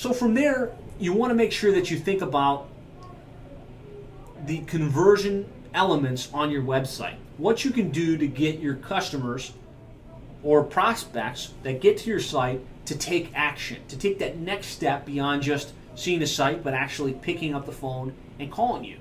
So from there, you want to make sure that you think about the conversion elements on your website. What you can do to get your customers or prospects that get to your site to take action, to take that next step beyond just seeing the site, but actually picking up the phone and calling you.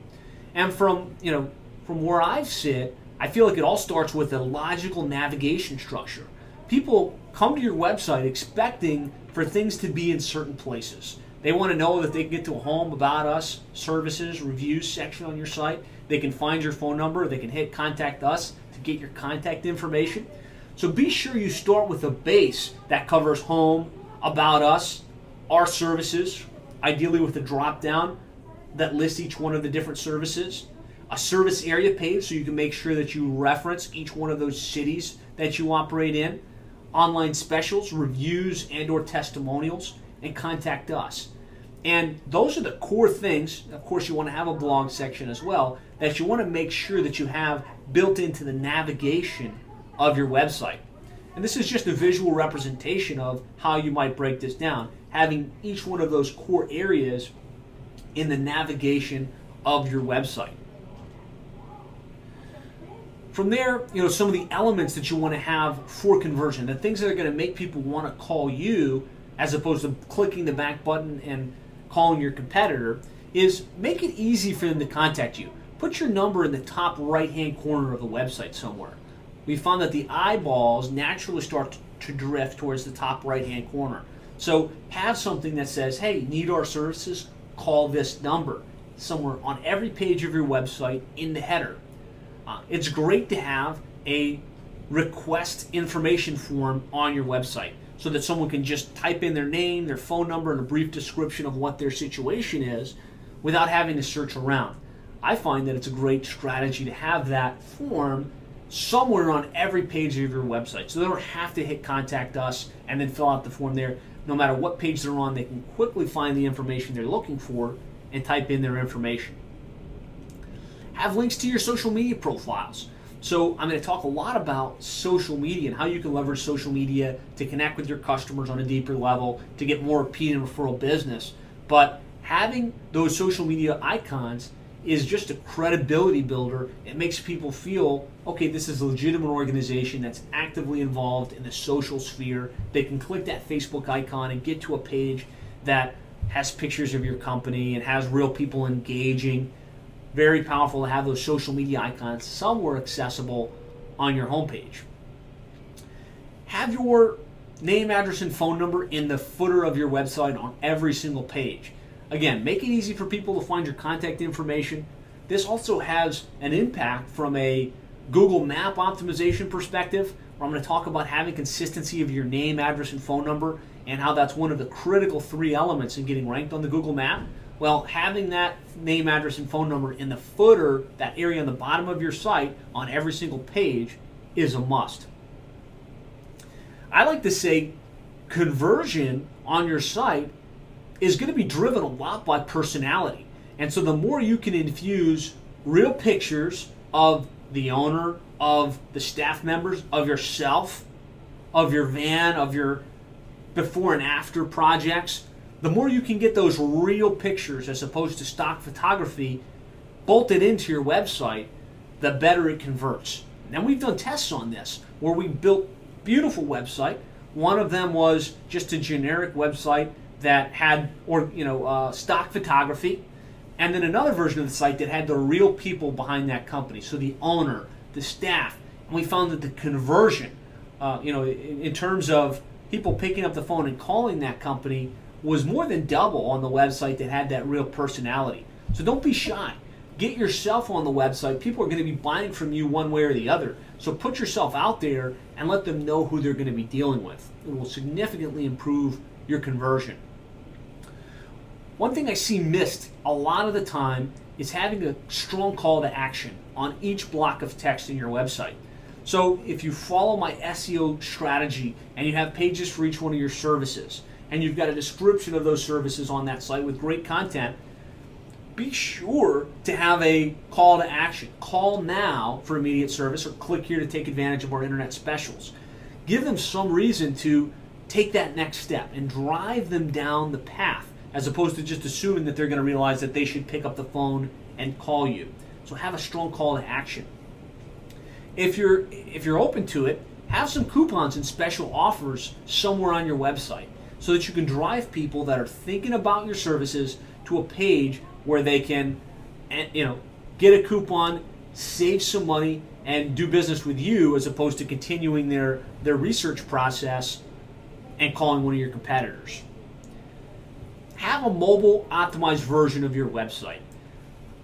And from you know from where I sit, I feel like it all starts with a logical navigation structure. People come to your website expecting for things to be in certain places. They want to know that they can get to a home, about us, services, reviews section on your site. They can find your phone number. They can hit contact us to get your contact information. So be sure you start with a base that covers home, about us, our services, ideally with a drop down that lists each one of the different services. A service area page so you can make sure that you reference each one of those cities that you operate in. Online specials, reviews, and or testimonials and contact us. And those are the core things. Of course, you want to have a blog section as well that you want to make sure that you have built into the navigation of your website. And this is just a visual representation of how you might break this down, having each one of those core areas in the navigation of your website. From there, you know, some of the elements that you want to have for conversion, the things that are going to make people want to call you as opposed to clicking the back button and calling your competitor, is make it easy for them to contact you. Put your number in the top right hand corner of the website somewhere. We found that the eyeballs naturally start to drift towards the top right hand corner. So have something that says, hey, need our services? Call this number somewhere on every page of your website in the header. Uh, it's great to have a request information form on your website so that someone can just type in their name, their phone number, and a brief description of what their situation is without having to search around. I find that it's a great strategy to have that form somewhere on every page of your website. So they don't have to hit contact us and then fill out the form there. No matter what page they're on, they can quickly find the information they're looking for and type in their information. Have links to your social media profiles. So I'm going to talk a lot about social media and how you can leverage social media to connect with your customers on a deeper level to get more repeat and referral business. But having those social media icons is just a credibility builder. It makes people feel, okay, this is a legitimate organization that's actively involved in the social sphere. They can click that Facebook icon and get to a page that has pictures of your company and has real people engaging very powerful to have those social media icons somewhere accessible on your homepage. Have your name, address, and phone number in the footer of your website on every single page. Again, make it easy for people to find your contact information. This also has an impact from a Google Map optimization perspective, where I'm going to talk about having consistency of your name, address, and phone number, and how that's one of the critical three elements in getting ranked on the Google Map. Well, having that name, address, and phone number in the footer, that area on the bottom of your site, on every single page, is a must. I like to say conversion on your site is going to be driven a lot by personality. And so the more you can infuse real pictures of the owner, of the staff members, of yourself, of your van, of your before and after projects, the more you can get those real pictures as opposed to stock photography bolted into your website, the better it converts. Now we've done tests on this where we built beautiful website. One of them was just a generic website that had or you know uh, stock photography, and then another version of the site that had the real people behind that company. So the owner, the staff, and we found that the conversion, uh, you know, in, in terms of people picking up the phone and calling that company was more than double on the website that had that real personality. So don't be shy. Get yourself on the website. People are going to be buying from you one way or the other. So put yourself out there and let them know who they're going to be dealing with. It will significantly improve your conversion. One thing I see missed a lot of the time is having a strong call to action on each block of text in your website. So if you follow my SEO strategy and you have pages for each one of your services, and you've got a description of those services on that site with great content, be sure to have a call to action. Call now for immediate service or click here to take advantage of our internet specials. Give them some reason to take that next step and drive them down the path. as opposed to just assuming that they're going to realize that they should pick up the phone and call you. So have a strong call to action. If you're if you're open to it, have some coupons and special offers somewhere on your website so that you can drive people that are thinking about your services to a page where they can eh, you know get a coupon, save some money and do business with you as opposed to continuing their their research process and calling one of your competitors. Have a mobile optimized version of your website.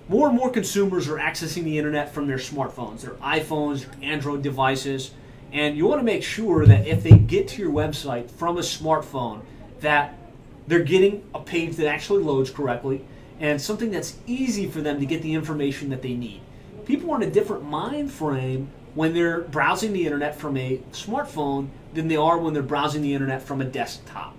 More and more consumers are accessing the internet from their smartphones, their iPhones, Android devices, and you want to make sure that if they get to your website from a smartphone, that they're getting a page that actually loads correctly and something that's easy for them to get the information that they need. People are in a different mind frame when they're browsing the internet from a smartphone than they are when they're browsing the internet from a desktop.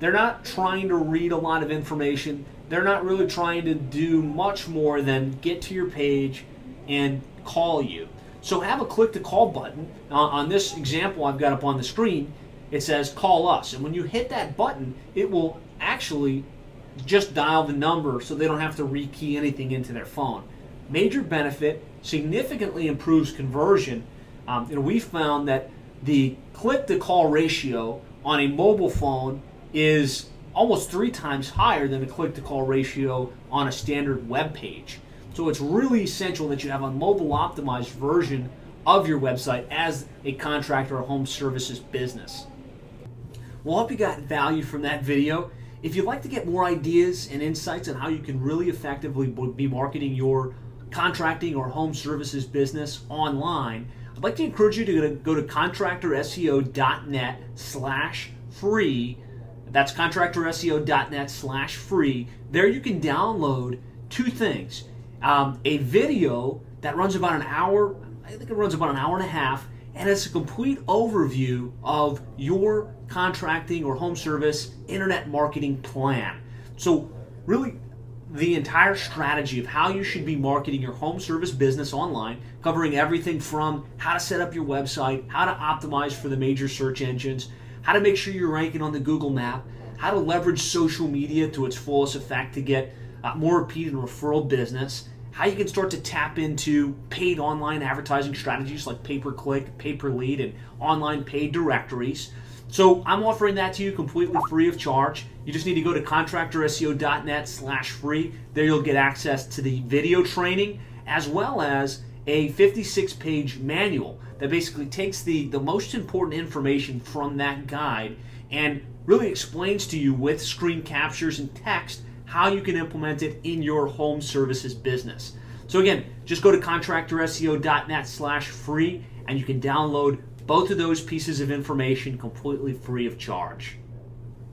They're not trying to read a lot of information. They're not really trying to do much more than get to your page and call you. So have a click to call button. Uh, on this example I've got up on the screen, it says call us. And when you hit that button, it will actually just dial the number so they don't have to rekey anything into their phone. Major benefit, significantly improves conversion. Um, know, we found that the click to call ratio on a mobile phone is almost three times higher than the click to call ratio on a standard web page. So it's really essential that you have a mobile optimized version of your website as a contractor or home services business. Well, I hope you got value from that video. If you'd like to get more ideas and insights on how you can really effectively be marketing your contracting or home services business online, I'd like to encourage you to go to contractorseo.net slash free. That's contractorseo.net slash free. There you can download two things. Um, a video that runs about an hour, I think it runs about an hour and a half, and it's a complete overview of your contracting or home service internet marketing plan. So, really, the entire strategy of how you should be marketing your home service business online, covering everything from how to set up your website, how to optimize for the major search engines, how to make sure you're ranking on the Google map, how to leverage social media to its fullest effect to get uh, more repeat and referral business, how you can start to tap into paid online advertising strategies like pay per click, pay per lead, and online paid directories. So I'm offering that to you completely free of charge. You just need to go to contractorseo.net slash free. There you'll get access to the video training as well as a 56 page manual that basically takes the, the most important information from that guide and really explains to you with screen captures and text how you can implement it in your home services business. So again, just go to contractorseo.net slash free and you can download both of those pieces of information completely free of charge.